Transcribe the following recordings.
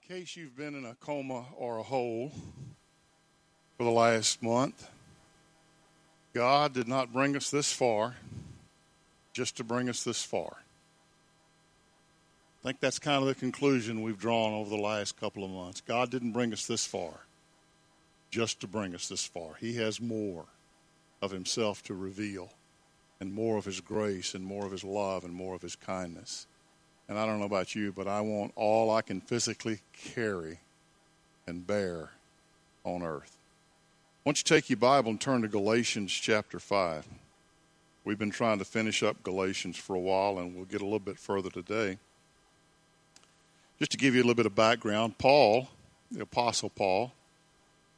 In case you've been in a coma or a hole for the last month, God did not bring us this far just to bring us this far. I think that's kind of the conclusion we've drawn over the last couple of months. God didn't bring us this far just to bring us this far. He has more of Himself to reveal, and more of His grace, and more of His love, and more of His kindness. And I don't know about you, but I want all I can physically carry and bear on earth. Why don't you take your Bible and turn to Galatians chapter 5? We've been trying to finish up Galatians for a while, and we'll get a little bit further today. Just to give you a little bit of background, Paul, the Apostle Paul,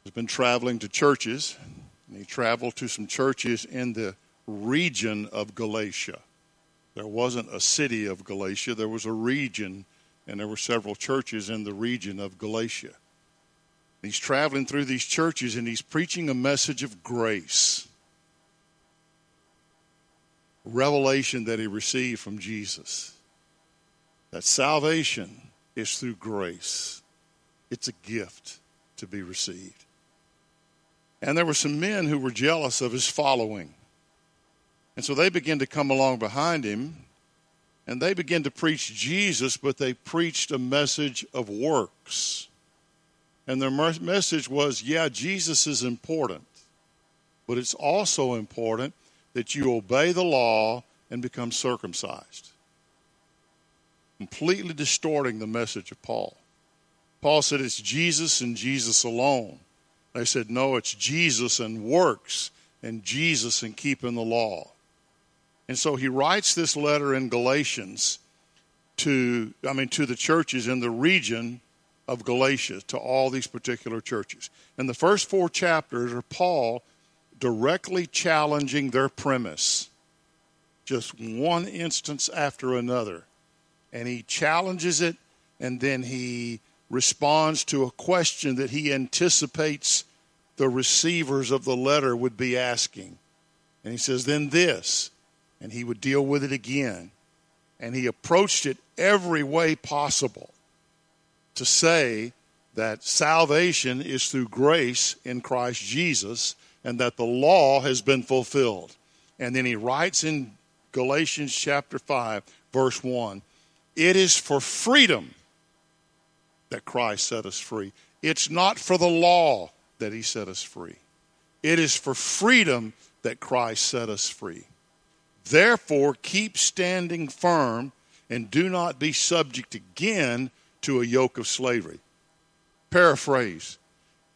has been traveling to churches, and he traveled to some churches in the region of Galatia. There wasn't a city of Galatia, there was a region, and there were several churches in the region of Galatia. He's traveling through these churches and he's preaching a message of grace. Revelation that he received from Jesus. That salvation is through grace, it's a gift to be received. And there were some men who were jealous of his following. And so they began to come along behind him and they began to preach Jesus, but they preached a message of works. And their message was yeah, Jesus is important, but it's also important that you obey the law and become circumcised. Completely distorting the message of Paul. Paul said it's Jesus and Jesus alone. They said, no, it's Jesus and works and Jesus and keeping the law. And so he writes this letter in Galatians to, I mean, to the churches in the region of Galatia, to all these particular churches. And the first four chapters are Paul directly challenging their premise, just one instance after another. And he challenges it, and then he responds to a question that he anticipates the receivers of the letter would be asking. And he says, Then this and he would deal with it again. And he approached it every way possible to say that salvation is through grace in Christ Jesus and that the law has been fulfilled. And then he writes in Galatians chapter 5, verse 1 It is for freedom that Christ set us free. It's not for the law that he set us free. It is for freedom that Christ set us free. Therefore, keep standing firm and do not be subject again to a yoke of slavery. Paraphrase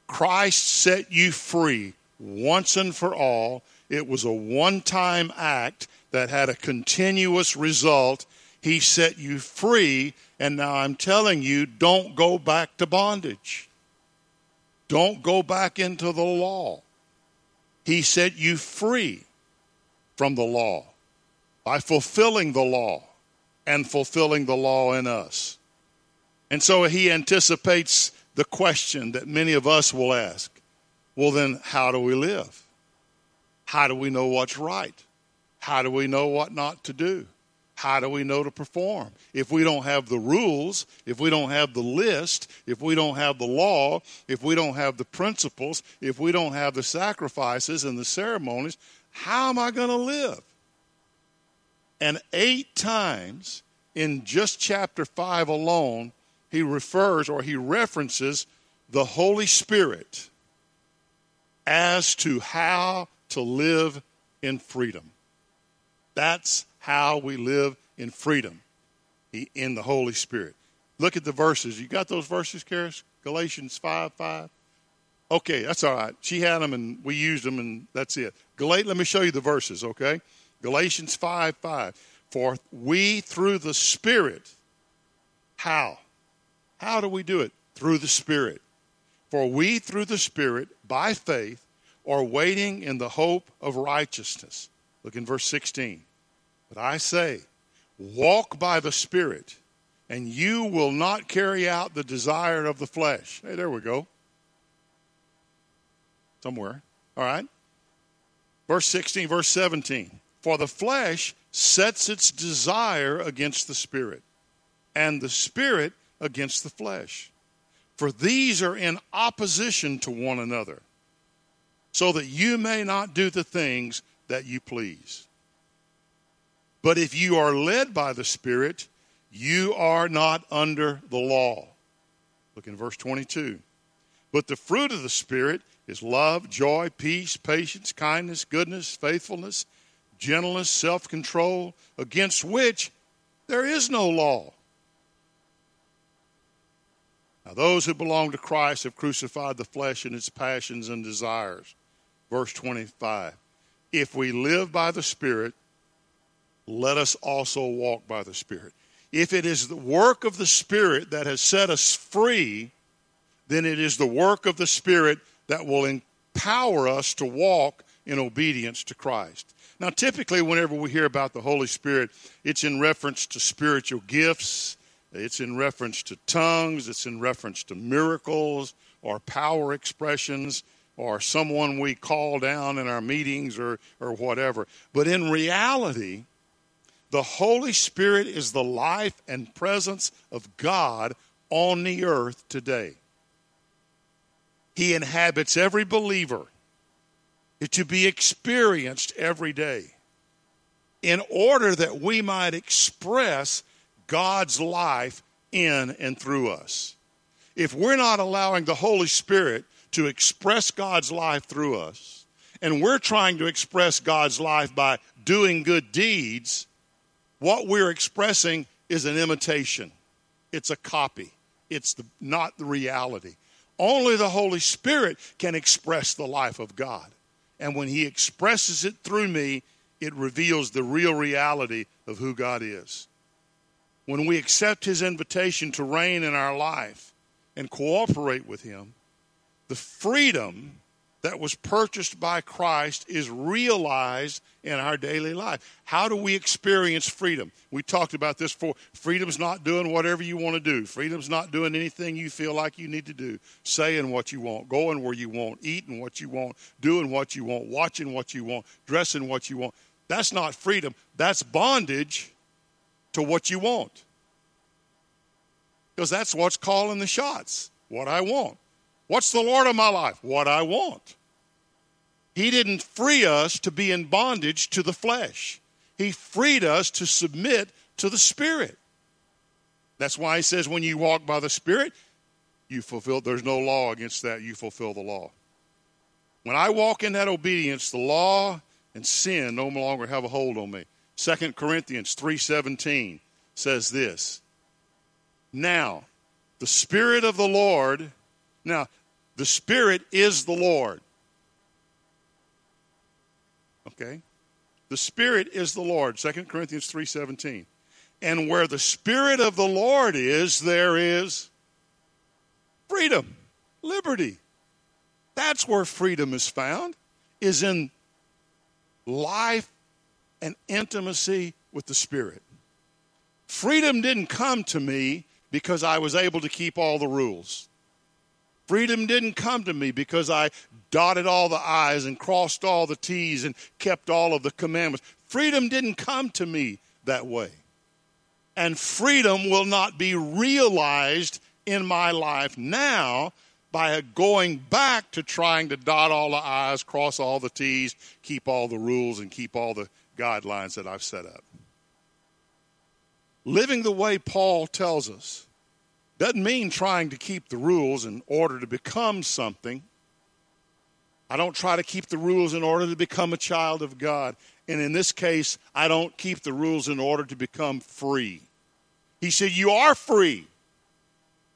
Christ set you free once and for all. It was a one time act that had a continuous result. He set you free, and now I'm telling you don't go back to bondage. Don't go back into the law. He set you free from the law by fulfilling the law and fulfilling the law in us. And so he anticipates the question that many of us will ask well, then, how do we live? How do we know what's right? How do we know what not to do? How do we know to perform? If we don't have the rules, if we don't have the list, if we don't have the law, if we don't have the principles, if we don't have the sacrifices and the ceremonies, how am I going to live? And eight times in just chapter 5 alone, he refers or he references the Holy Spirit as to how to live in freedom. That's how we live in freedom in the Holy Spirit. Look at the verses. You got those verses, Karis? Galatians 5 5. Okay, that's all right. She had them and we used them, and that's it. Galat- let me show you the verses, okay? Galatians 5 5. For we through the Spirit, how? How do we do it? Through the Spirit. For we through the Spirit, by faith, are waiting in the hope of righteousness. Look in verse 16. But I say, walk by the Spirit, and you will not carry out the desire of the flesh. Hey, there we go. Somewhere. All right. Verse 16, verse 17. For the flesh sets its desire against the spirit, and the spirit against the flesh. For these are in opposition to one another, so that you may not do the things that you please. But if you are led by the Spirit, you are not under the law. Look in verse 22. But the fruit of the Spirit is love, joy, peace, patience, kindness, goodness, faithfulness, gentleness, self control, against which there is no law. Now, those who belong to Christ have crucified the flesh and its passions and desires. Verse 25. If we live by the Spirit, let us also walk by the Spirit. If it is the work of the Spirit that has set us free, then it is the work of the Spirit that will empower us to walk in obedience to Christ. Now, typically, whenever we hear about the Holy Spirit, it's in reference to spiritual gifts, it's in reference to tongues, it's in reference to miracles or power expressions or someone we call down in our meetings or, or whatever. But in reality, the Holy Spirit is the life and presence of God on the earth today. He inhabits every believer to be experienced every day in order that we might express God's life in and through us. If we're not allowing the Holy Spirit to express God's life through us, and we're trying to express God's life by doing good deeds, what we're expressing is an imitation. It's a copy. It's the, not the reality. Only the Holy Spirit can express the life of God. And when He expresses it through me, it reveals the real reality of who God is. When we accept His invitation to reign in our life and cooperate with Him, the freedom that was purchased by Christ is realized in our daily life. How do we experience freedom? We talked about this before. Freedom's not doing whatever you want to do. Freedom's not doing anything you feel like you need to do. Saying what you want, going where you want, eating what you want, doing what you want, watching what you want, dressing what you want. That's not freedom. That's bondage to what you want. Because that's what's calling the shots. What I want. What's the Lord of my life? What I want. He didn't free us to be in bondage to the flesh. He freed us to submit to the Spirit. That's why he says, when you walk by the Spirit, you fulfill, there's no law against that. You fulfill the law. When I walk in that obedience, the law and sin no longer have a hold on me. 2 Corinthians 3:17 says this. Now, the spirit of the Lord now, the Spirit is the Lord. Okay? The Spirit is the Lord. 2 Corinthians 3:17. And where the Spirit of the Lord is, there is freedom, liberty. That's where freedom is found, is in life and intimacy with the Spirit. Freedom didn't come to me because I was able to keep all the rules. Freedom didn't come to me because I dotted all the I's and crossed all the T's and kept all of the commandments. Freedom didn't come to me that way. And freedom will not be realized in my life now by going back to trying to dot all the I's, cross all the T's, keep all the rules, and keep all the guidelines that I've set up. Living the way Paul tells us doesn't mean trying to keep the rules in order to become something. I don't try to keep the rules in order to become a child of God. And in this case, I don't keep the rules in order to become free. He said, You are free.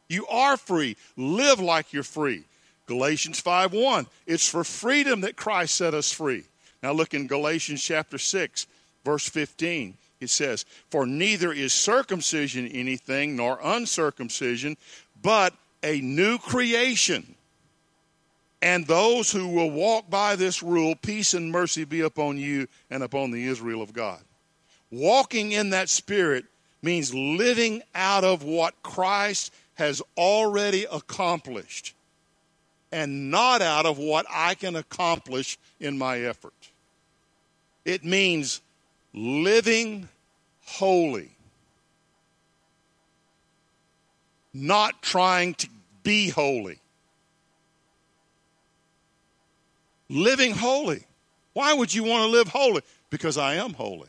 You are free. Live like you're free. Galatians 5 1. It's for freedom that Christ set us free. Now look in Galatians chapter 6, verse 15 it says, For neither is circumcision anything nor uncircumcision, but a new creation. And those who will walk by this rule, peace and mercy be upon you and upon the Israel of God. Walking in that spirit means living out of what Christ has already accomplished and not out of what I can accomplish in my effort. It means living holy, not trying to be holy. Living holy. Why would you want to live holy? Because I am holy.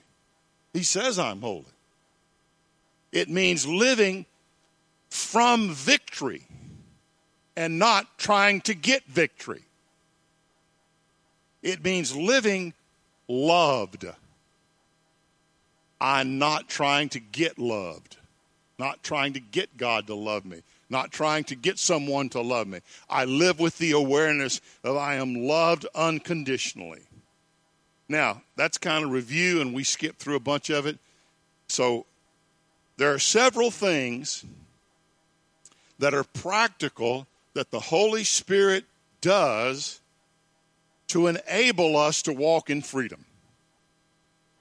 He says I'm holy. It means living from victory and not trying to get victory. It means living loved. I'm not trying to get loved, not trying to get God to love me, not trying to get someone to love me. I live with the awareness of I am loved unconditionally. Now, that's kind of review, and we skip through a bunch of it. So, there are several things that are practical that the Holy Spirit does to enable us to walk in freedom.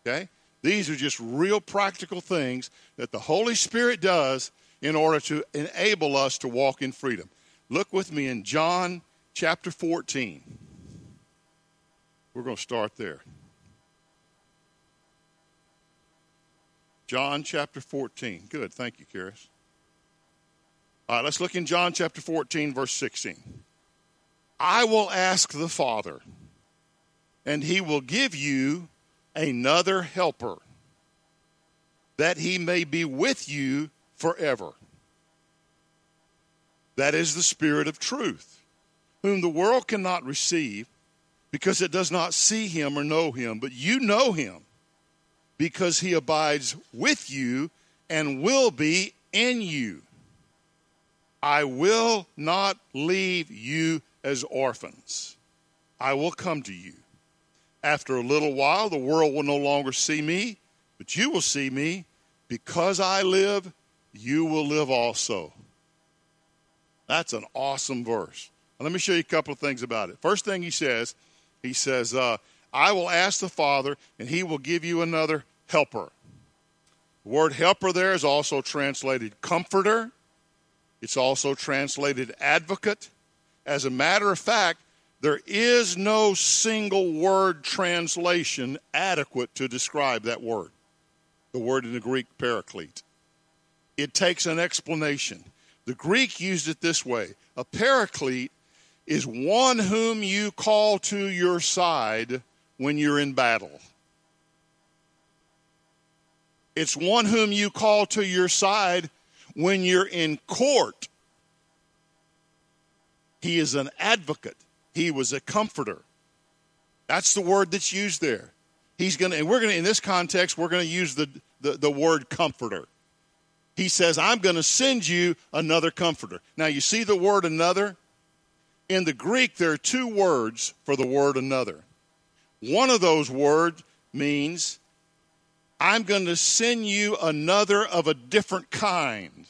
Okay? These are just real practical things that the Holy Spirit does in order to enable us to walk in freedom. Look with me in John chapter 14. We're going to start there. John chapter 14. Good. Thank you, Karis. All right, let's look in John chapter 14, verse 16. I will ask the Father, and he will give you another helper, that he may be with you forever. That is the Spirit of truth, whom the world cannot receive because it does not see him or know him, but you know him because he abides with you and will be in you. I will not leave you as orphans. I will come to you. After a little while, the world will no longer see me, but you will see me. Because I live, you will live also. That's an awesome verse. let me show you a couple of things about it. First thing he says, he says, uh, I will ask the Father, and he will give you another helper. The word helper there is also translated comforter, it's also translated advocate. As a matter of fact, there is no single word translation adequate to describe that word. The word in the Greek, paraclete. It takes an explanation. The Greek used it this way a paraclete is one whom you call to your side when you're in battle. It's one whom you call to your side when you're in court. He is an advocate. He was a comforter. That's the word that's used there. He's going to, and we're going to, in this context, we're going to use the, the, the word comforter. He says, I'm going to send you another comforter. Now, you see the word another? In the Greek, there are two words for the word another. One of those words means I'm going to send you another of a different kind.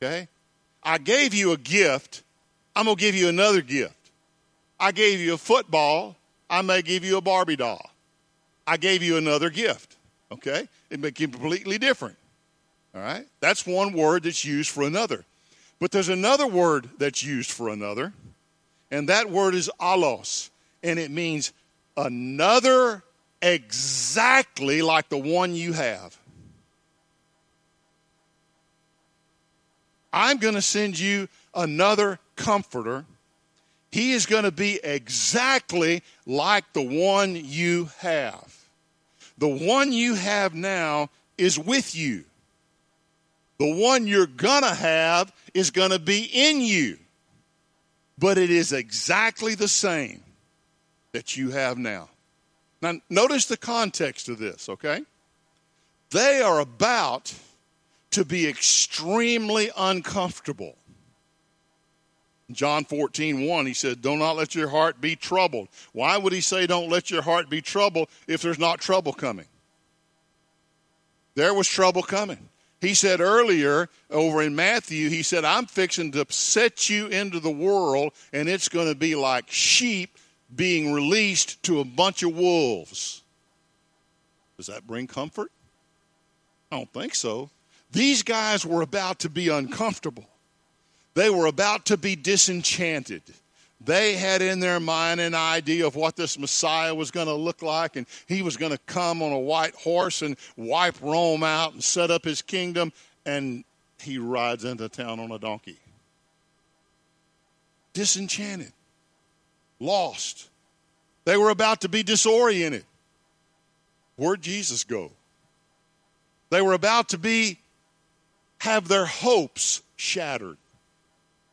Okay? I gave you a gift. I'm going to give you another gift. I gave you a football. I may give you a Barbie doll. I gave you another gift. Okay? It may be completely different. All right? That's one word that's used for another. But there's another word that's used for another, and that word is allos, and it means another exactly like the one you have. I'm going to send you another comforter. He is going to be exactly like the one you have. The one you have now is with you. The one you're going to have is going to be in you. But it is exactly the same that you have now. Now, notice the context of this, okay? They are about to be extremely uncomfortable. John 14, 1, he said, Do not let your heart be troubled. Why would he say, Don't let your heart be troubled if there's not trouble coming? There was trouble coming. He said earlier over in Matthew, he said, I'm fixing to set you into the world, and it's going to be like sheep being released to a bunch of wolves. Does that bring comfort? I don't think so. These guys were about to be uncomfortable. They were about to be disenchanted. They had in their mind an idea of what this Messiah was going to look like, and he was going to come on a white horse and wipe Rome out and set up his kingdom, and he rides into town on a donkey. disenchanted, lost. They were about to be disoriented. Where'd Jesus go? They were about to be have their hopes shattered.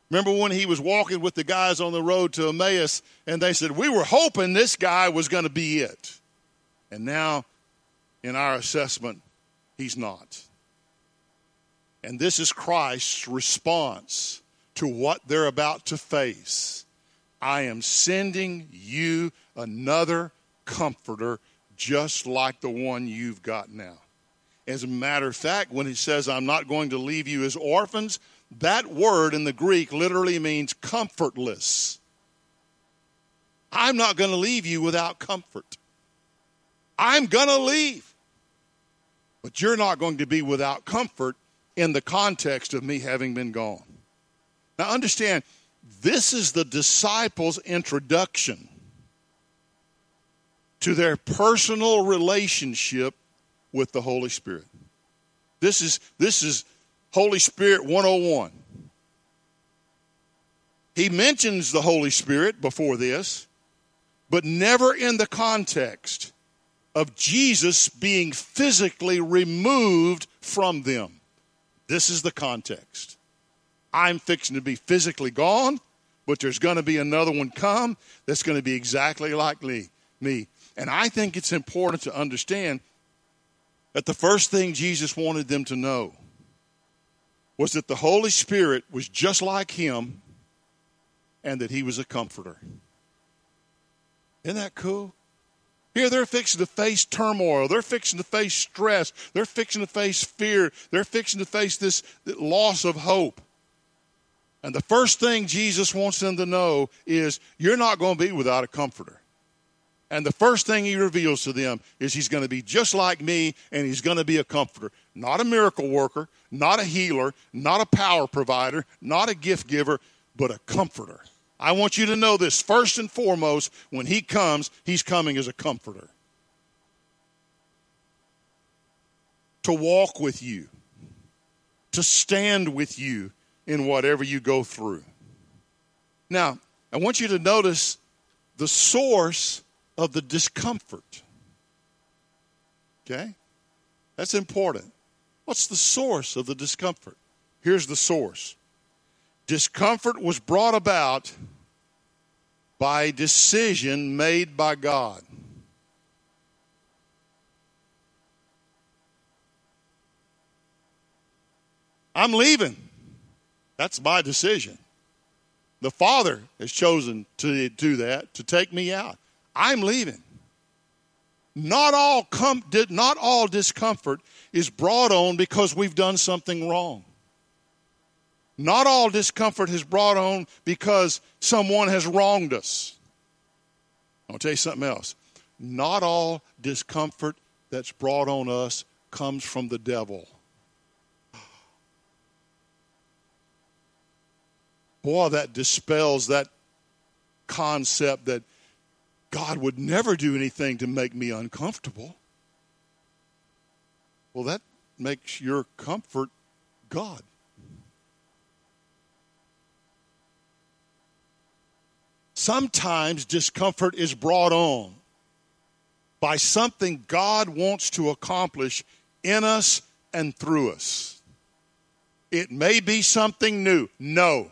Remember when he was walking with the guys on the road to Emmaus and they said, We were hoping this guy was going to be it. And now, in our assessment, he's not. And this is Christ's response to what they're about to face. I am sending you another comforter just like the one you've got now. As a matter of fact, when he says, I'm not going to leave you as orphans, that word in the Greek literally means comfortless. I'm not going to leave you without comfort. I'm going to leave. But you're not going to be without comfort in the context of me having been gone. Now, understand, this is the disciples' introduction to their personal relationship with the Holy Spirit. This is, this is Holy Spirit 101. He mentions the Holy Spirit before this, but never in the context of Jesus being physically removed from them. This is the context. I'm fixing to be physically gone, but there's going to be another one come that's going to be exactly like me. me. And I think it's important to understand that the first thing Jesus wanted them to know was that the Holy Spirit was just like him and that he was a comforter. Isn't that cool? Here they're fixing to face turmoil. They're fixing to face stress. They're fixing to face fear. They're fixing to face this loss of hope. And the first thing Jesus wants them to know is you're not going to be without a comforter. And the first thing he reveals to them is he's going to be just like me and he's going to be a comforter. Not a miracle worker, not a healer, not a power provider, not a gift giver, but a comforter. I want you to know this first and foremost when he comes, he's coming as a comforter. To walk with you, to stand with you in whatever you go through. Now, I want you to notice the source of the discomfort. Okay? That's important. What's the source of the discomfort? Here's the source discomfort was brought about by a decision made by God. I'm leaving. That's my decision. The Father has chosen to do that, to take me out. I'm leaving. Not all com- not all discomfort is brought on because we've done something wrong. Not all discomfort is brought on because someone has wronged us. I'll tell you something else. Not all discomfort that's brought on us comes from the devil. Boy, that dispels that concept that God would never do anything to make me uncomfortable. Well, that makes your comfort God. Sometimes discomfort is brought on by something God wants to accomplish in us and through us. It may be something new. No.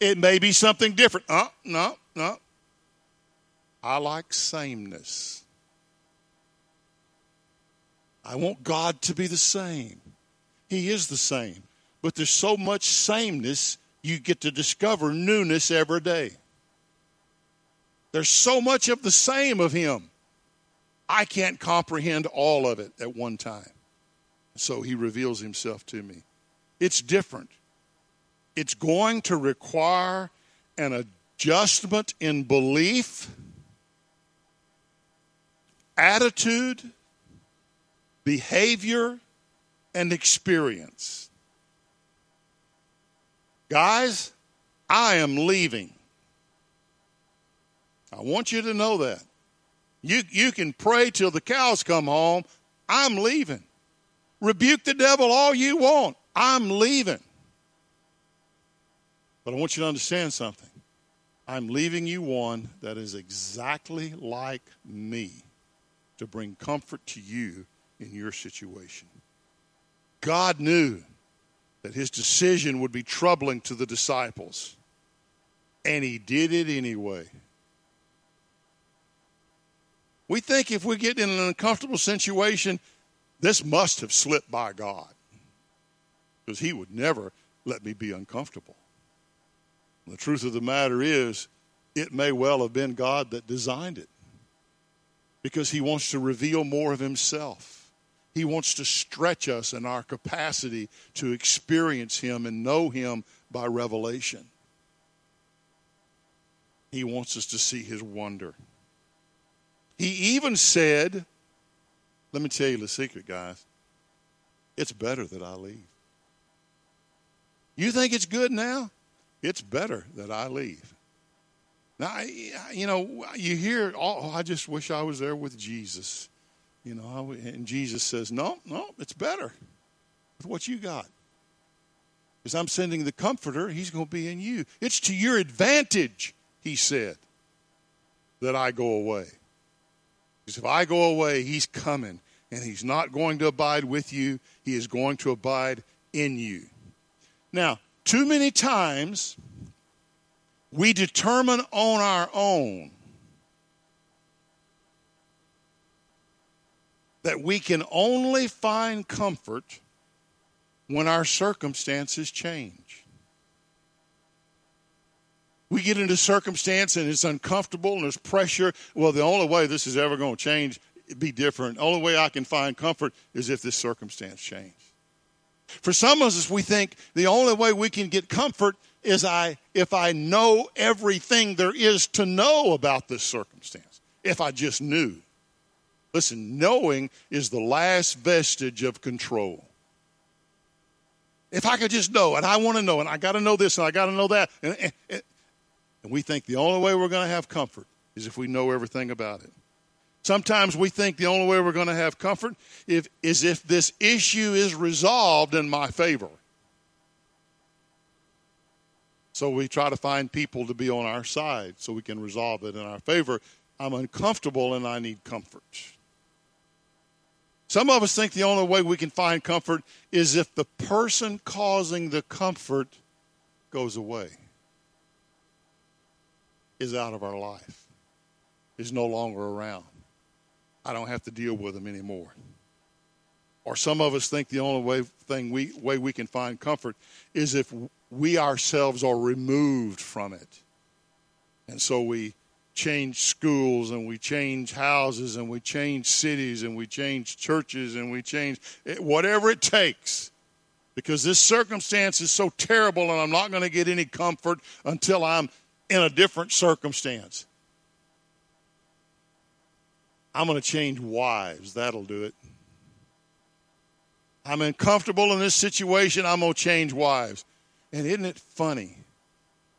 It may be something different. Uh, no, no. I like sameness. I want God to be the same. He is the same. But there's so much sameness, you get to discover newness every day. There's so much of the same of Him. I can't comprehend all of it at one time. So He reveals Himself to me. It's different. It's going to require an adjustment in belief attitude, behavior, and experience. Guys, I am leaving. I want you to know that. You, you can pray till the cows come home. I'm leaving. Rebuke the devil all you want. I'm leaving. But I want you to understand something. I'm leaving you one that is exactly like me to bring comfort to you in your situation. God knew that his decision would be troubling to the disciples, and he did it anyway. We think if we get in an uncomfortable situation, this must have slipped by God because he would never let me be uncomfortable. The truth of the matter is, it may well have been God that designed it because he wants to reveal more of himself. He wants to stretch us in our capacity to experience him and know him by revelation. He wants us to see his wonder. He even said, let me tell you the secret, guys. It's better that I leave. You think it's good now? It's better that I leave. Now, you know, you hear, oh, I just wish I was there with Jesus. You know, and Jesus says, no, no, it's better with what you got. Because I'm sending the comforter, he's going to be in you. It's to your advantage, he said, that I go away. Because if I go away, he's coming, and he's not going to abide with you, he is going to abide in you. Now, too many times, we determine on our own that we can only find comfort when our circumstances change. We get into circumstance and it's uncomfortable and there's pressure. Well, the only way this is ever going to change, be different. The only way I can find comfort is if this circumstance changes. For some of us, we think the only way we can get comfort is I if I know everything there is to know about this circumstance. If I just knew. Listen, knowing is the last vestige of control. If I could just know, and I want to know, and I got to know this, and I got to know that, and, and, and we think the only way we're going to have comfort is if we know everything about it. Sometimes we think the only way we're going to have comfort if, is if this issue is resolved in my favor. So we try to find people to be on our side so we can resolve it in our favor. I'm uncomfortable and I need comfort. Some of us think the only way we can find comfort is if the person causing the comfort goes away, is out of our life, is no longer around. I don't have to deal with them anymore. Or some of us think the only way thing we way we can find comfort is if we ourselves are removed from it. And so we change schools and we change houses and we change cities and we change churches and we change whatever it takes because this circumstance is so terrible and I'm not going to get any comfort until I'm in a different circumstance. I'm going to change wives. That'll do it. I'm uncomfortable in this situation. I'm going to change wives. And isn't it funny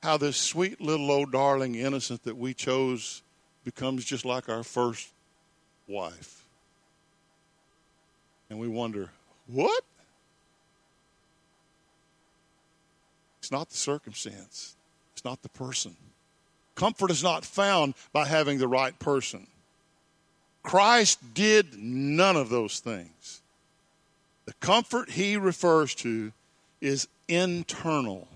how this sweet little old darling innocent that we chose becomes just like our first wife? And we wonder, what? It's not the circumstance, it's not the person. Comfort is not found by having the right person. Christ did none of those things. The comfort he refers to is internal.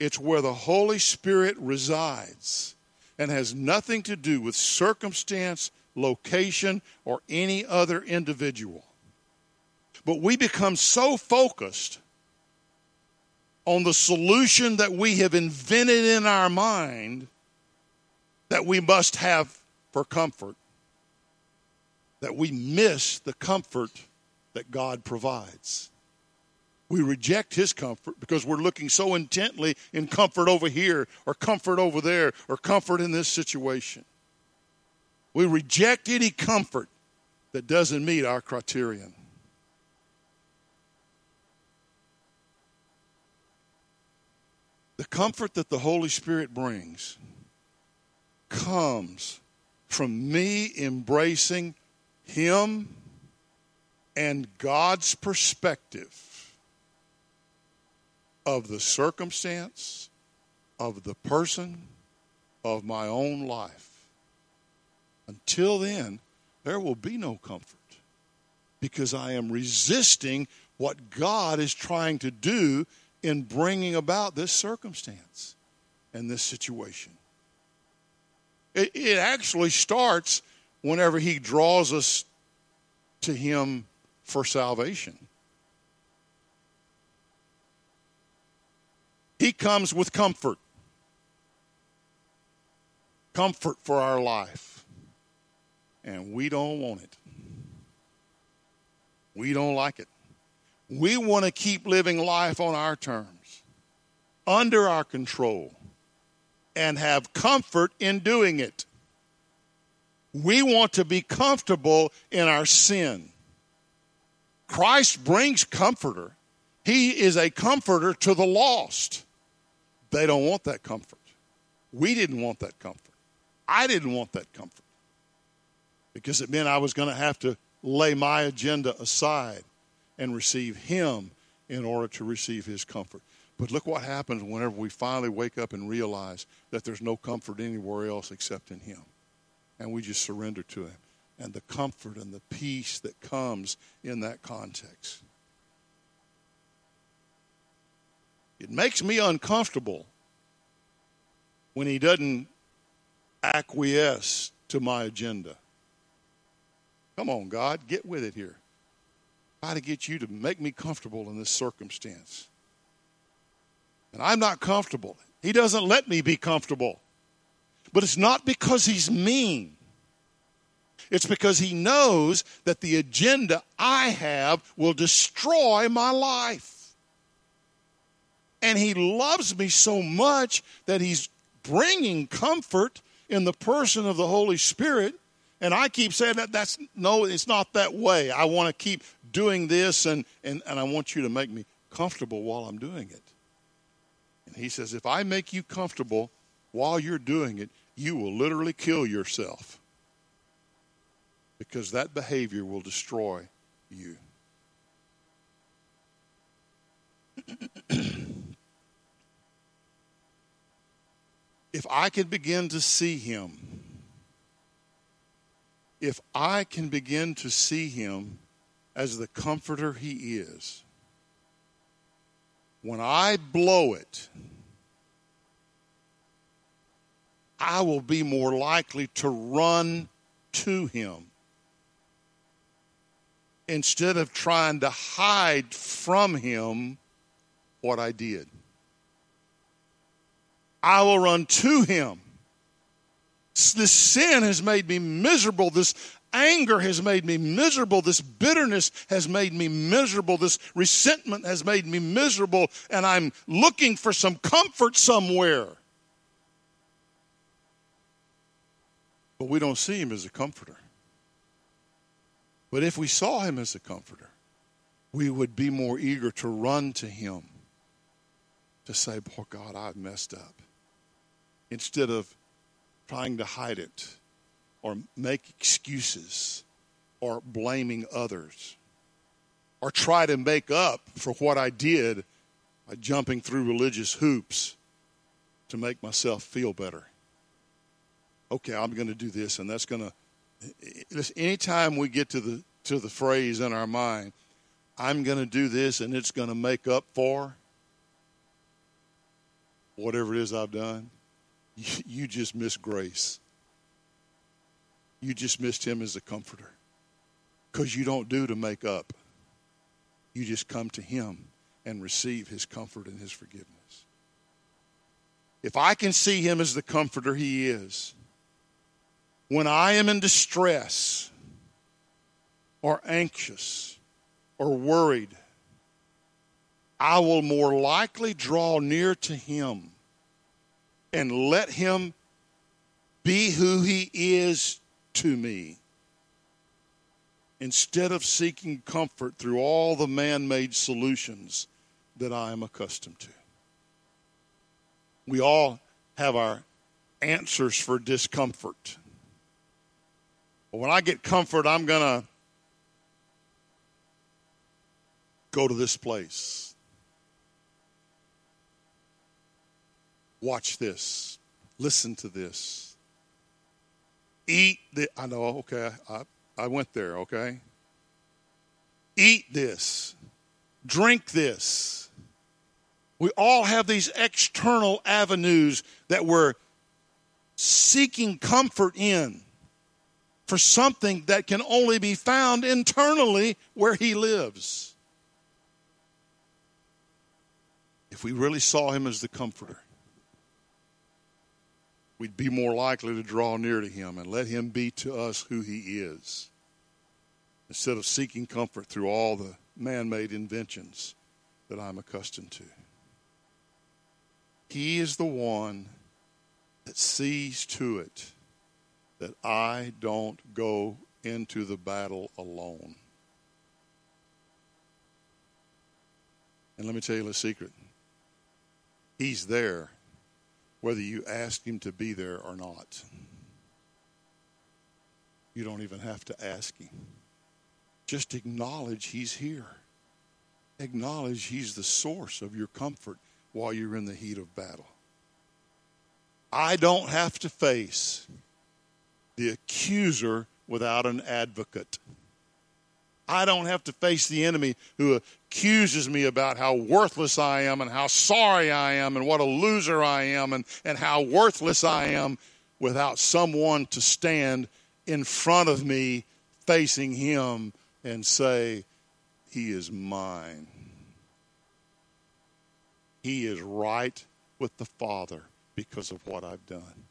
It's where the Holy Spirit resides and has nothing to do with circumstance, location, or any other individual. But we become so focused on the solution that we have invented in our mind that we must have for comfort that we miss the comfort that God provides. We reject his comfort because we're looking so intently in comfort over here or comfort over there or comfort in this situation. We reject any comfort that doesn't meet our criterion. The comfort that the Holy Spirit brings comes from me embracing Him and God's perspective of the circumstance of the person of my own life. Until then, there will be no comfort because I am resisting what God is trying to do in bringing about this circumstance and this situation. It, it actually starts whenever He draws us to Him for salvation. He comes with comfort. Comfort for our life. And we don't want it. We don't like it. We want to keep living life on our terms, under our control, and have comfort in doing it. We want to be comfortable in our sin. Christ brings comforter. He is a comforter to the lost. They don't want that comfort. We didn't want that comfort. I didn't want that comfort because it meant I was going to have to lay my agenda aside and receive Him in order to receive His comfort. But look what happens whenever we finally wake up and realize that there's no comfort anywhere else except in Him. And we just surrender to Him. And the comfort and the peace that comes in that context. It makes me uncomfortable when He doesn't acquiesce to my agenda. Come on, God, get with it here. Try to get you to make me comfortable in this circumstance. And I'm not comfortable. He doesn't let me be comfortable. But it's not because he's mean. It's because he knows that the agenda I have will destroy my life. And he loves me so much that he's bringing comfort in the person of the Holy Spirit and I keep saying that that's no, it's not that way. I want to keep doing this and, and, and I want you to make me comfortable while I'm doing it. And he says, if I make you comfortable while you're doing it, you will literally kill yourself because that behavior will destroy you. if I could begin to see him if I can begin to see him as the comforter he is, when I blow it, I will be more likely to run to him instead of trying to hide from him what I did. I will run to him this sin has made me miserable. This anger has made me miserable. This bitterness has made me miserable. This resentment has made me miserable. And I'm looking for some comfort somewhere. But we don't see him as a comforter. But if we saw him as a comforter, we would be more eager to run to him to say, Poor God, I've messed up. Instead of trying to hide it or make excuses or blaming others or try to make up for what I did by jumping through religious hoops to make myself feel better. Okay, I'm going to do this, and that's going to. Anytime we get to the to the phrase in our mind, I'm going to do this, and it's going to make up for whatever it is I've done you just missed grace. You just missed him as a comforter. Because you don't do to make up. You just come to him and receive his comfort and his forgiveness. If I can see him as the comforter he is, when I am in distress or anxious or worried, I will more likely draw near to him and let him be who he is to me instead of seeking comfort through all the man made solutions that I am accustomed to. We all have our answers for discomfort. But when I get comfort, I'm going to go to this place. Watch this. Listen to this. Eat the. I know, okay, I, I went there, okay? Eat this. Drink this. We all have these external avenues that we're seeking comfort in for something that can only be found internally where He lives. If we really saw Him as the comforter, we'd be more likely to draw near to Him and let Him be to us who He is instead of seeking comfort through all the man made inventions that I'm accustomed to. He is the one that sees to it that I don't go into the battle alone. And let me tell you a secret. He's there whether you ask him to be there or not. You don't even have to ask him. Just acknowledge he's here. Acknowledge he's the source of your comfort while you're in the heat of battle. I don't have to face the accuser without an advocate. I don't have to face the enemy who accuses me about how worthless I am and how sorry I am and what a loser I am and, and how worthless I am without someone to stand in front of me facing him and say, He is mine. He is right with the Father because of what I've done.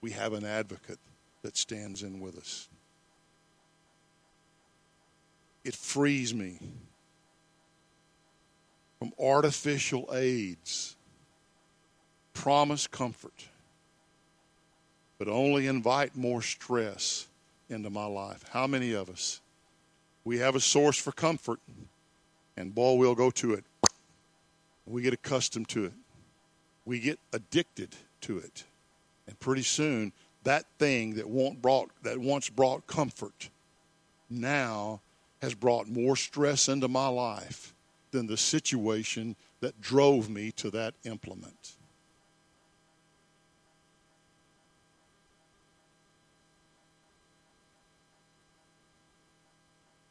We have an advocate that stands in with us. It frees me from artificial aids, promise comfort, but only invite more stress into my life. How many of us? We have a source for comfort, and boy, we'll go to it. We get accustomed to it we get addicted to it. And pretty soon, that thing that, brought, that once brought comfort now has brought more stress into my life than the situation that drove me to that implement.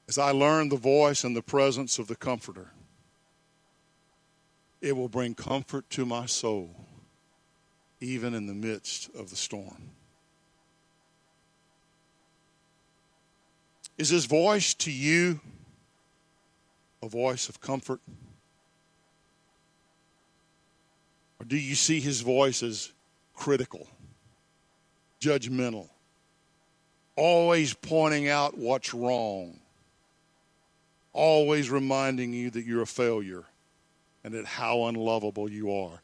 As I learn the voice and the presence of the Comforter, it will bring comfort to my soul, even in the midst of the storm. Is his voice to you a voice of comfort? Or do you see his voice as critical, judgmental, always pointing out what's wrong, always reminding you that you're a failure? and that how unlovable you are.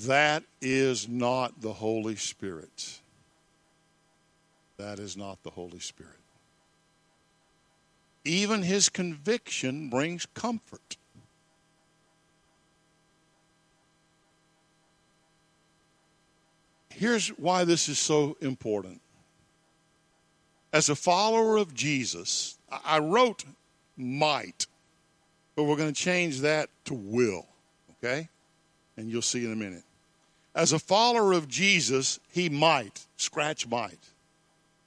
That is not the Holy Spirit. That is not the Holy Spirit. Even his conviction brings comfort. Here's why this is so important. As a follower of Jesus, I wrote might, but we're going to change that to will okay? And you'll see in a minute. As a follower of Jesus, he might, scratch might,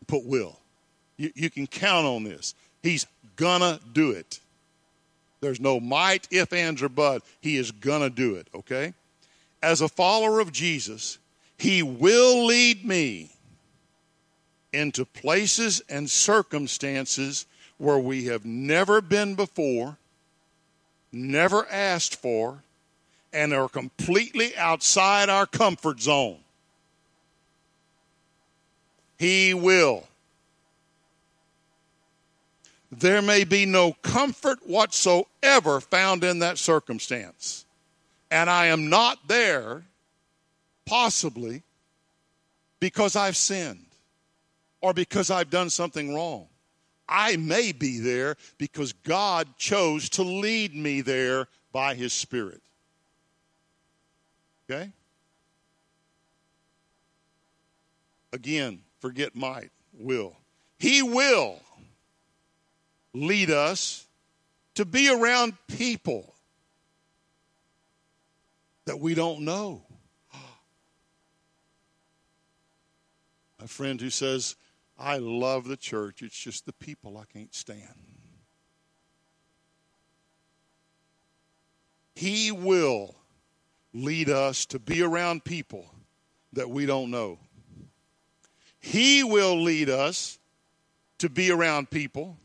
put will. You, you can count on this. He's gonna do it. There's no might, if, ands, or but. He is gonna do it, okay? As a follower of Jesus, he will lead me into places and circumstances where we have never been before, never asked for, and are completely outside our comfort zone. He will. There may be no comfort whatsoever found in that circumstance. And I am not there, possibly, because I've sinned or because I've done something wrong. I may be there because God chose to lead me there by His Spirit. Okay? Again, forget might, will. He will lead us to be around people that we don't know. A friend who says, I love the church, it's just the people I can't stand. He will lead us to be around people that we don't know. He will lead us to be around people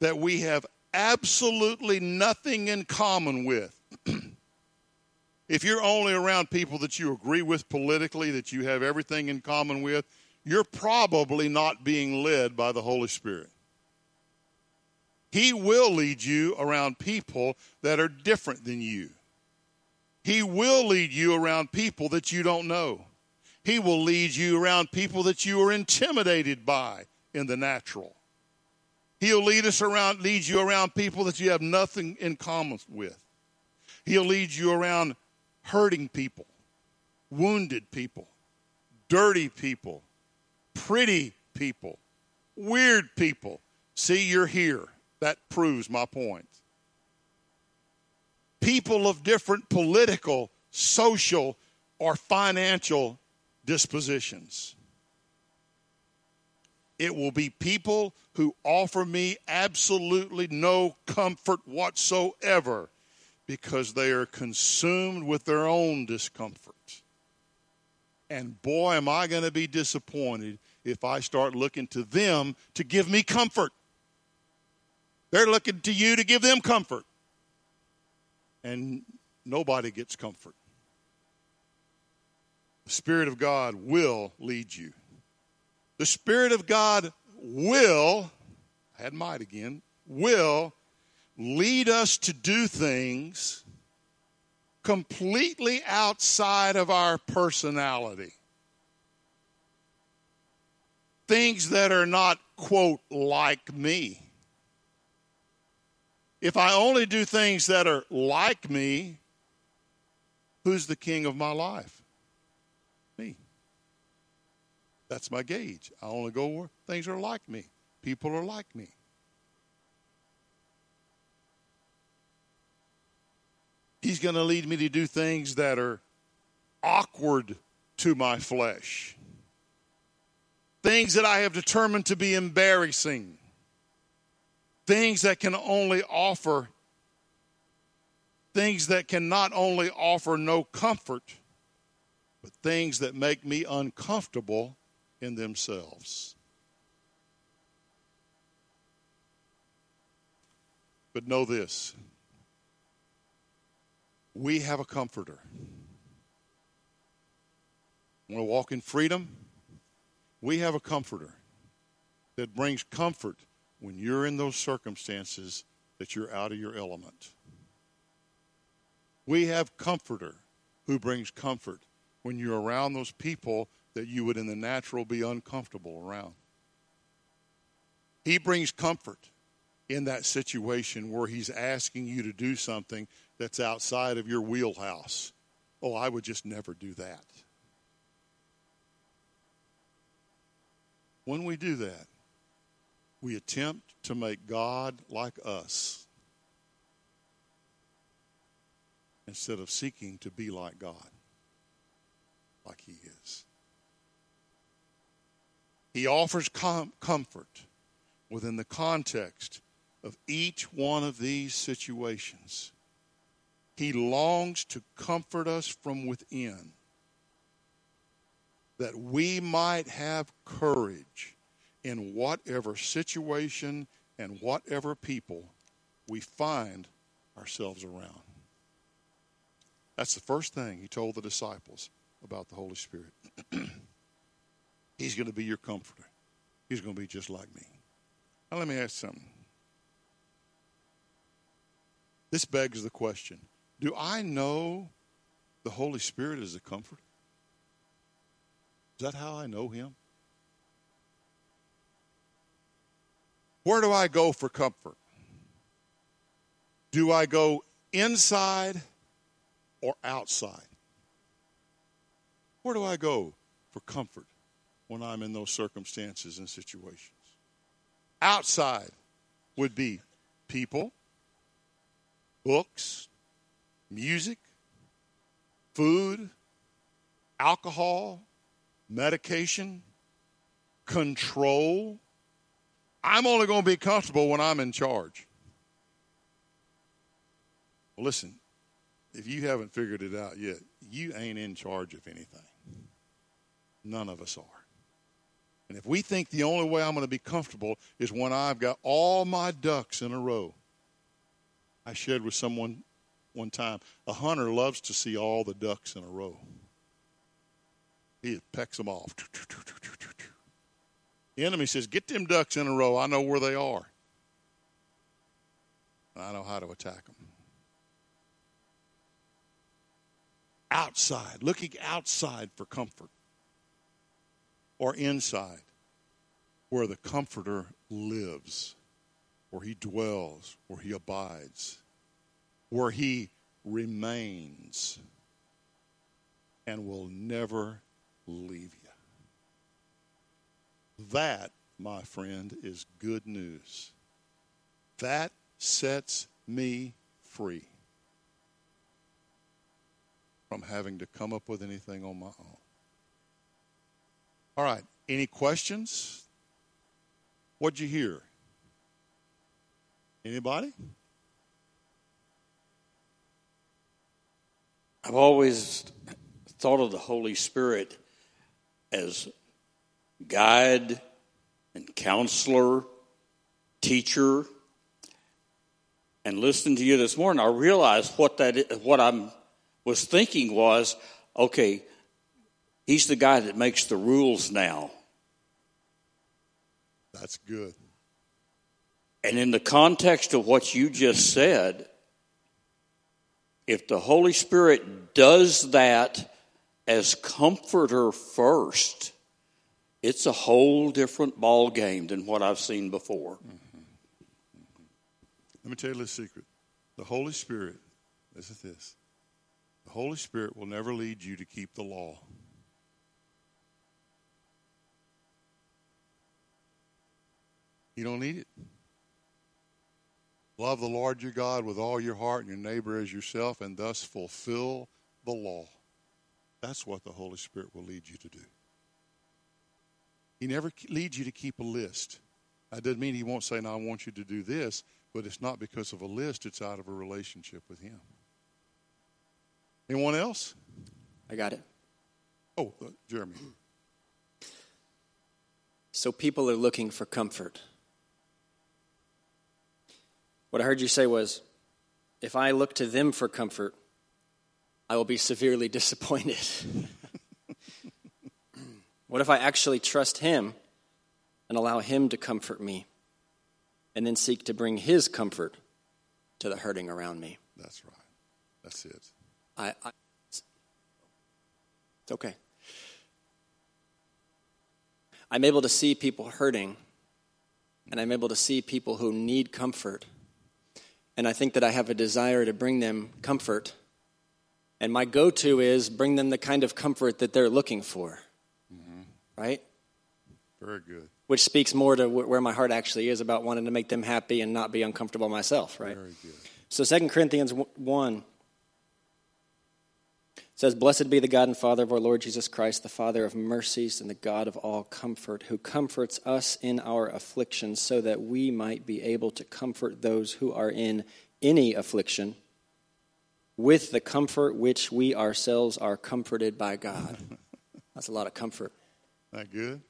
that we have absolutely nothing in common with. if you're only around people that you agree with politically, that you have everything in common with, you're probably not being led by the Holy Spirit. He will lead you around people that are different than you. He will lead you around people that you don't know. He will lead you around people that you are intimidated by in the natural. He'll lead us around, lead you around people that you have nothing in common with. He'll lead you around hurting people, wounded people, dirty people, pretty people, weird people. See, you're here. That proves my point. People of different political, social, or financial dispositions. It will be people who offer me absolutely no comfort whatsoever because they are consumed with their own discomfort. And boy, am I going to be disappointed if I start looking to them to give me comfort. They're looking to you to give them comfort. And nobody gets comfort. The Spirit of God will lead you. The Spirit of God will, I had might again, will lead us to do things completely outside of our personality. Things that are not, quote, like me. If I only do things that are like me, who's the king of my life? Me. That's my gauge. I only go where things are like me. People are like me. He's going to lead me to do things that are awkward to my flesh, things that I have determined to be embarrassing, things that can only offer, things that can not only offer no comfort, but things that make me uncomfortable in themselves. But know this we have a comforter. Want to walk in freedom? We have a comforter that brings comfort when you're in those circumstances that you're out of your element. We have comforter who brings comfort when you're around those people that you would in the natural be uncomfortable around. He brings comfort in that situation where he's asking you to do something that's outside of your wheelhouse. Oh, I would just never do that. When we do that, we attempt to make God like us instead of seeking to be like God, like He is. He offers com- comfort within the context of each one of these situations. He longs to comfort us from within that we might have courage in whatever situation and whatever people we find ourselves around. That's the first thing he told the disciples about the Holy Spirit. He's going to be your comforter. He's going to be just like me. Now, let me ask something. This begs the question Do I know the Holy Spirit as a comforter? Is that how I know Him? Where do I go for comfort? Do I go inside or outside? Where do I go for comfort? When I'm in those circumstances and situations. Outside would be people, books, music, food, alcohol, medication, control. I'm only going to be comfortable when I'm in charge. Well, listen, if you haven't figured it out yet, you ain't in charge of anything. None of us are. And if we think the only way I'm going to be comfortable is when I've got all my ducks in a row, I shared with someone one time a hunter loves to see all the ducks in a row. He pecks them off. The enemy says, Get them ducks in a row. I know where they are. I know how to attack them. Outside, looking outside for comfort or inside, where the Comforter lives, where he dwells, where he abides, where he remains, and will never leave you. That, my friend, is good news. That sets me free from having to come up with anything on my own. All right. Any questions? What'd you hear? Anybody? I've always thought of the Holy Spirit as guide and counselor, teacher. And listening to you this morning, I realized what that what I was thinking was, okay, He's the guy that makes the rules now. That's good. And in the context of what you just said, if the Holy Spirit does that as comforter first, it's a whole different ball game than what I've seen before. Mm-hmm. Mm-hmm. Let me tell you a secret. The Holy Spirit, listen to this. The Holy Spirit will never lead you to keep the law. You don't need it. Love the Lord your God with all your heart and your neighbor as yourself, and thus fulfill the law. That's what the Holy Spirit will lead you to do. He never leads you to keep a list. That doesn't mean he won't say, "No, I want you to do this," but it's not because of a list. It's out of a relationship with him. Anyone else? I got it. Oh, uh, Jeremy. So people are looking for comfort. What I heard you say was if I look to them for comfort, I will be severely disappointed. what if I actually trust Him and allow Him to comfort me and then seek to bring His comfort to the hurting around me? That's right. That's it. I, I it's okay. I'm able to see people hurting, and I'm able to see people who need comfort and I think that I have a desire to bring them comfort. And my go to is bring them the kind of comfort that they're looking for. Mm-hmm. Right? Very good. Which speaks more to where my heart actually is about wanting to make them happy and not be uncomfortable myself, right? Very good. So 2 Corinthians 1 says, Blessed be the God and Father of our Lord Jesus Christ, the Father of mercies and the God of all comfort, who comforts us in our afflictions, so that we might be able to comfort those who are in any affliction with the comfort which we ourselves are comforted by God. That's a lot of comfort. That good?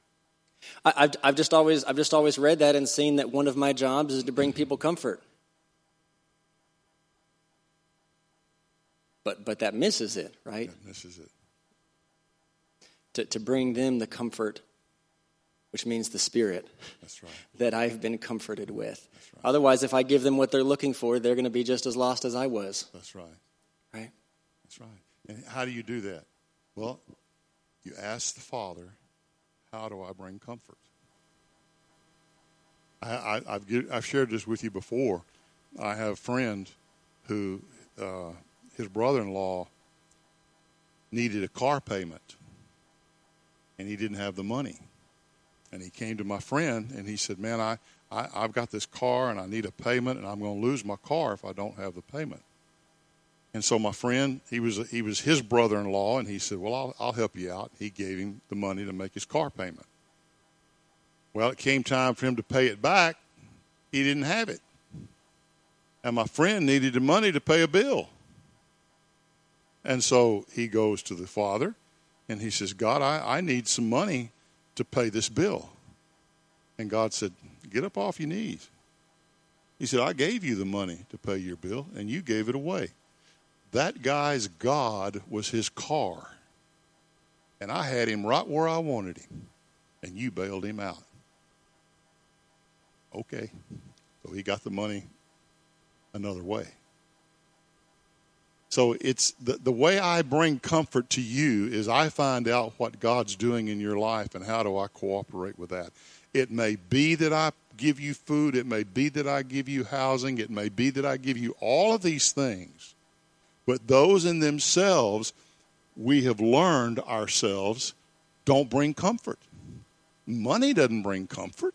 I, have I've, just always, I've just always read that and seen that one of my jobs is to bring people comfort. But, but that misses it, right? That misses it. To, to bring them the comfort, which means the spirit That's right. that I've been comforted with. Right. Otherwise, if I give them what they're looking for, they're going to be just as lost as I was. That's right. Right? That's right. And how do you do that? Well, you ask the Father, how do I bring comfort? I, have I've shared this with you before. I have a friend who uh, his brother in law needed a car payment and he didn't have the money. And he came to my friend and he said, Man, I, I, I've got this car and I need a payment and I'm going to lose my car if I don't have the payment. And so my friend, he was he was his brother-in-law, and he said, "Well, I'll, I'll help you out." He gave him the money to make his car payment. Well, it came time for him to pay it back. He didn't have it. And my friend needed the money to pay a bill. And so he goes to the father and he says, God, I, I need some money to pay this bill. And God said, Get up off your knees. He said, I gave you the money to pay your bill, and you gave it away. That guy's God was his car. And I had him right where I wanted him, and you bailed him out. Okay. So he got the money another way. So it's the, the way I bring comfort to you is I find out what God's doing in your life and how do I cooperate with that. It may be that I give you food, it may be that I give you housing, it may be that I give you all of these things. But those in themselves, we have learned ourselves, don't bring comfort. Money doesn't bring comfort.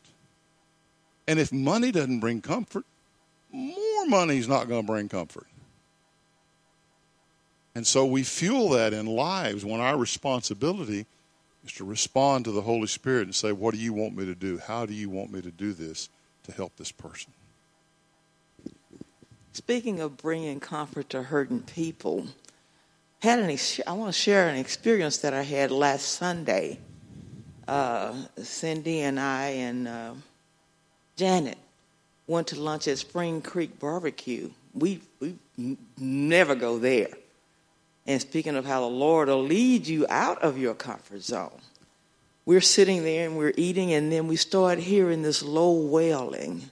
And if money doesn't bring comfort, more money is not going to bring comfort. And so we fuel that in lives when our responsibility is to respond to the Holy Spirit and say, What do you want me to do? How do you want me to do this to help this person? Speaking of bringing comfort to hurting people, had an I want to share an experience that I had last Sunday. Uh, Cindy and I and uh, Janet went to lunch at Spring Creek Barbecue. We we never go there. And speaking of how the Lord will lead you out of your comfort zone, we're sitting there and we're eating, and then we start hearing this low wailing.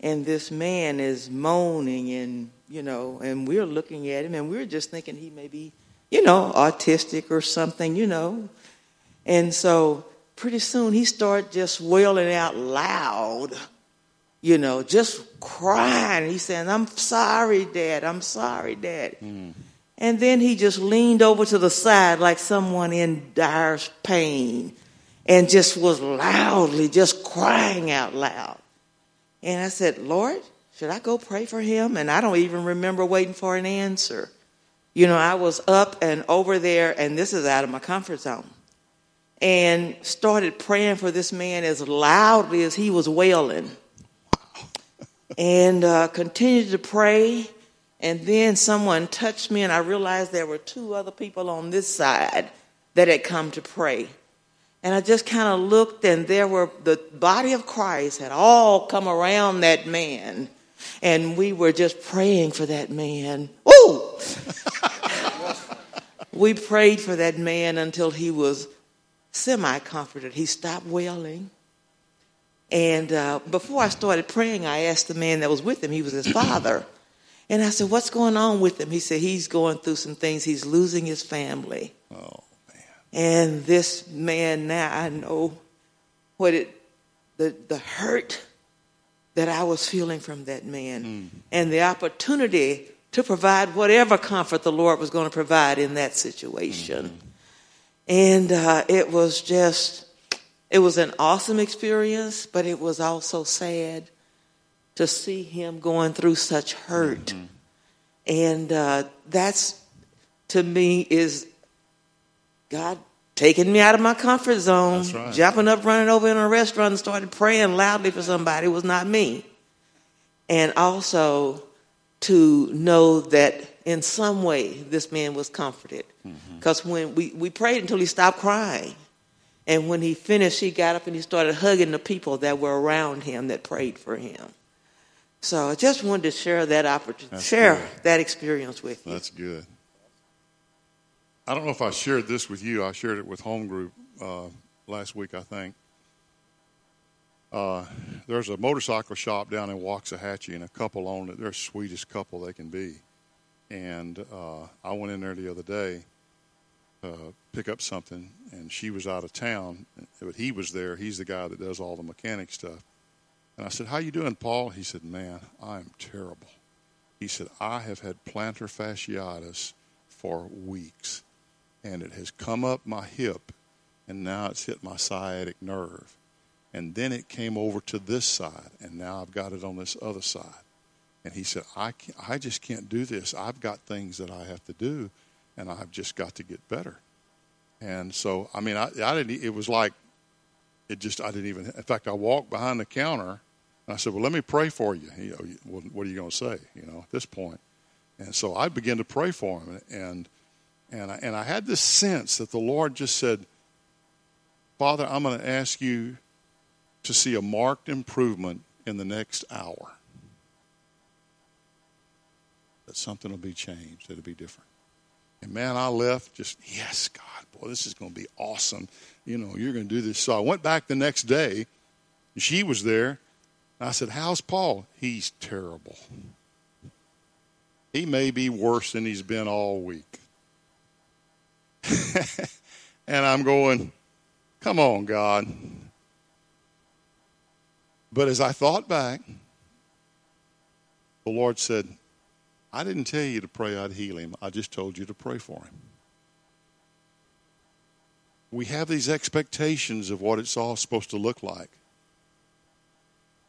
And this man is moaning, and, you know, and we're looking at him, and we're just thinking he may be, you know, autistic or something, you know. And so pretty soon he started just wailing out loud, you know, just crying. He's saying, I'm sorry, Dad. I'm sorry, Dad. Mm. And then he just leaned over to the side like someone in dire pain and just was loudly just crying out loud. And I said, Lord, should I go pray for him? And I don't even remember waiting for an answer. You know, I was up and over there, and this is out of my comfort zone, and started praying for this man as loudly as he was wailing. and uh, continued to pray and then someone touched me, and I realized there were two other people on this side that had come to pray. And I just kind of looked, and there were the body of Christ had all come around that man. And we were just praying for that man. Ooh! we prayed for that man until he was semi comforted. He stopped wailing. And uh, before I started praying, I asked the man that was with him, he was his father. And I said, What's going on with him? He said, He's going through some things. He's losing his family. Oh, man. And this man now, I know what it, the, the hurt that I was feeling from that man mm. and the opportunity to provide whatever comfort the Lord was going to provide in that situation. Mm-hmm. And uh, it was just, it was an awesome experience, but it was also sad to see him going through such hurt. Mm-hmm. And uh, that's, to me, is God taking me out of my comfort zone, right. jumping up, running over in a restaurant and started praying loudly for somebody. It was not me. And also to know that in some way this man was comforted. Because mm-hmm. when we, we prayed until he stopped crying. And when he finished, he got up and he started hugging the people that were around him that prayed for him. So I just wanted to share that opportunity, share good. that experience with you. That's good. I don't know if I shared this with you. I shared it with home group uh, last week, I think. Uh, there's a motorcycle shop down in Waxahachie, and a couple own it. They're the sweetest couple they can be. And uh, I went in there the other day to pick up something, and she was out of town, but he was there. He's the guy that does all the mechanic stuff. And I said, How you doing, Paul? He said, Man, I'm terrible. He said, I have had plantar fasciitis for weeks, and it has come up my hip, and now it's hit my sciatic nerve. And then it came over to this side, and now I've got it on this other side. And he said, I, I just can't do this. I've got things that I have to do, and I've just got to get better. And so, I mean, I, I didn't, it was like it just I didn't even. In fact, I walked behind the counter I said, "Well, let me pray for you." know, oh, well, what are you going to say? You know, at this point? and so I began to pray for him, and and I, and I had this sense that the Lord just said, "Father, I'm going to ask you to see a marked improvement in the next hour." That something will be changed, it'll be different. And man, I left just, yes, God, boy, this is going to be awesome. You know, you're going to do this. So I went back the next day. She was there. I said, How's Paul? He's terrible. He may be worse than he's been all week. and I'm going, Come on, God. But as I thought back, the Lord said, I didn't tell you to pray I'd heal him. I just told you to pray for him. We have these expectations of what it's all supposed to look like.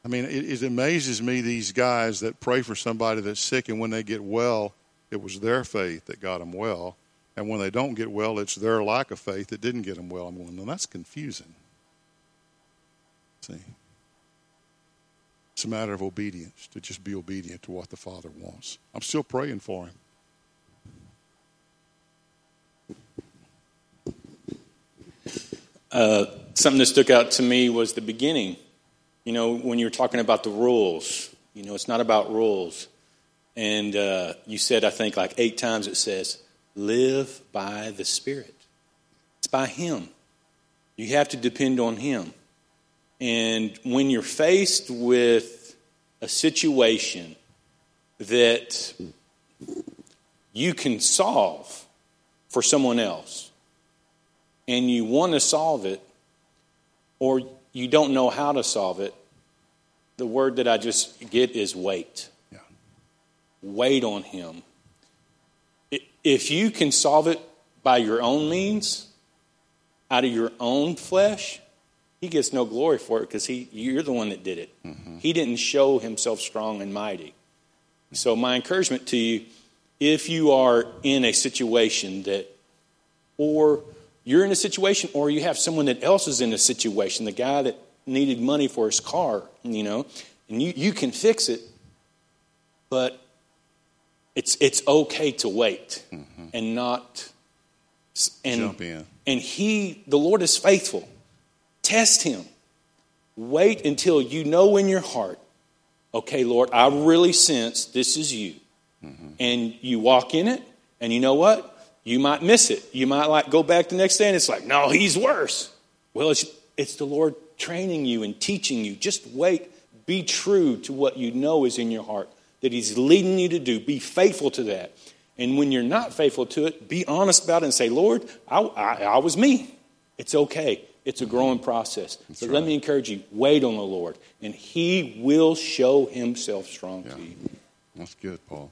I mean, it, it, amazes me these guys that pray for somebody that's sick, and when they get well, it was their faith that got them well. And when they don't get well, it's their lack of faith that didn't get them well. I'm going, no, that's confusing. See? It's a matter of obedience, to just be obedient to what the Father wants. I'm still praying for him. Uh, something that stuck out to me was the beginning. You know, when you were talking about the rules, you know, it's not about rules. And uh, you said, I think, like eight times it says, live by the Spirit. It's by Him. You have to depend on Him. And when you're faced with a situation that you can solve for someone else, and you want to solve it, or you don't know how to solve it, the word that I just get is wait. Yeah. Wait on Him. If you can solve it by your own means, out of your own flesh, he gets no glory for it because he, you're the one that did it. Mm-hmm. He didn't show himself strong and mighty. So, my encouragement to you if you are in a situation that, or you're in a situation, or you have someone that else is in a situation, the guy that needed money for his car, you know, and you, you can fix it, but it's, it's okay to wait mm-hmm. and not and, jump in. And he, the Lord is faithful. Test him. Wait until you know in your heart, okay, Lord, I really sense this is you. Mm-hmm. And you walk in it, and you know what? You might miss it. You might like go back the next day and it's like, no, he's worse. Well, it's, it's the Lord training you and teaching you. Just wait. Be true to what you know is in your heart, that he's leading you to do. Be faithful to that. And when you're not faithful to it, be honest about it and say, Lord, I, I, I was me. It's okay. It's a growing process. That's but right. let me encourage you wait on the Lord, and He will show Himself strong yeah. to you. That's good, Paul.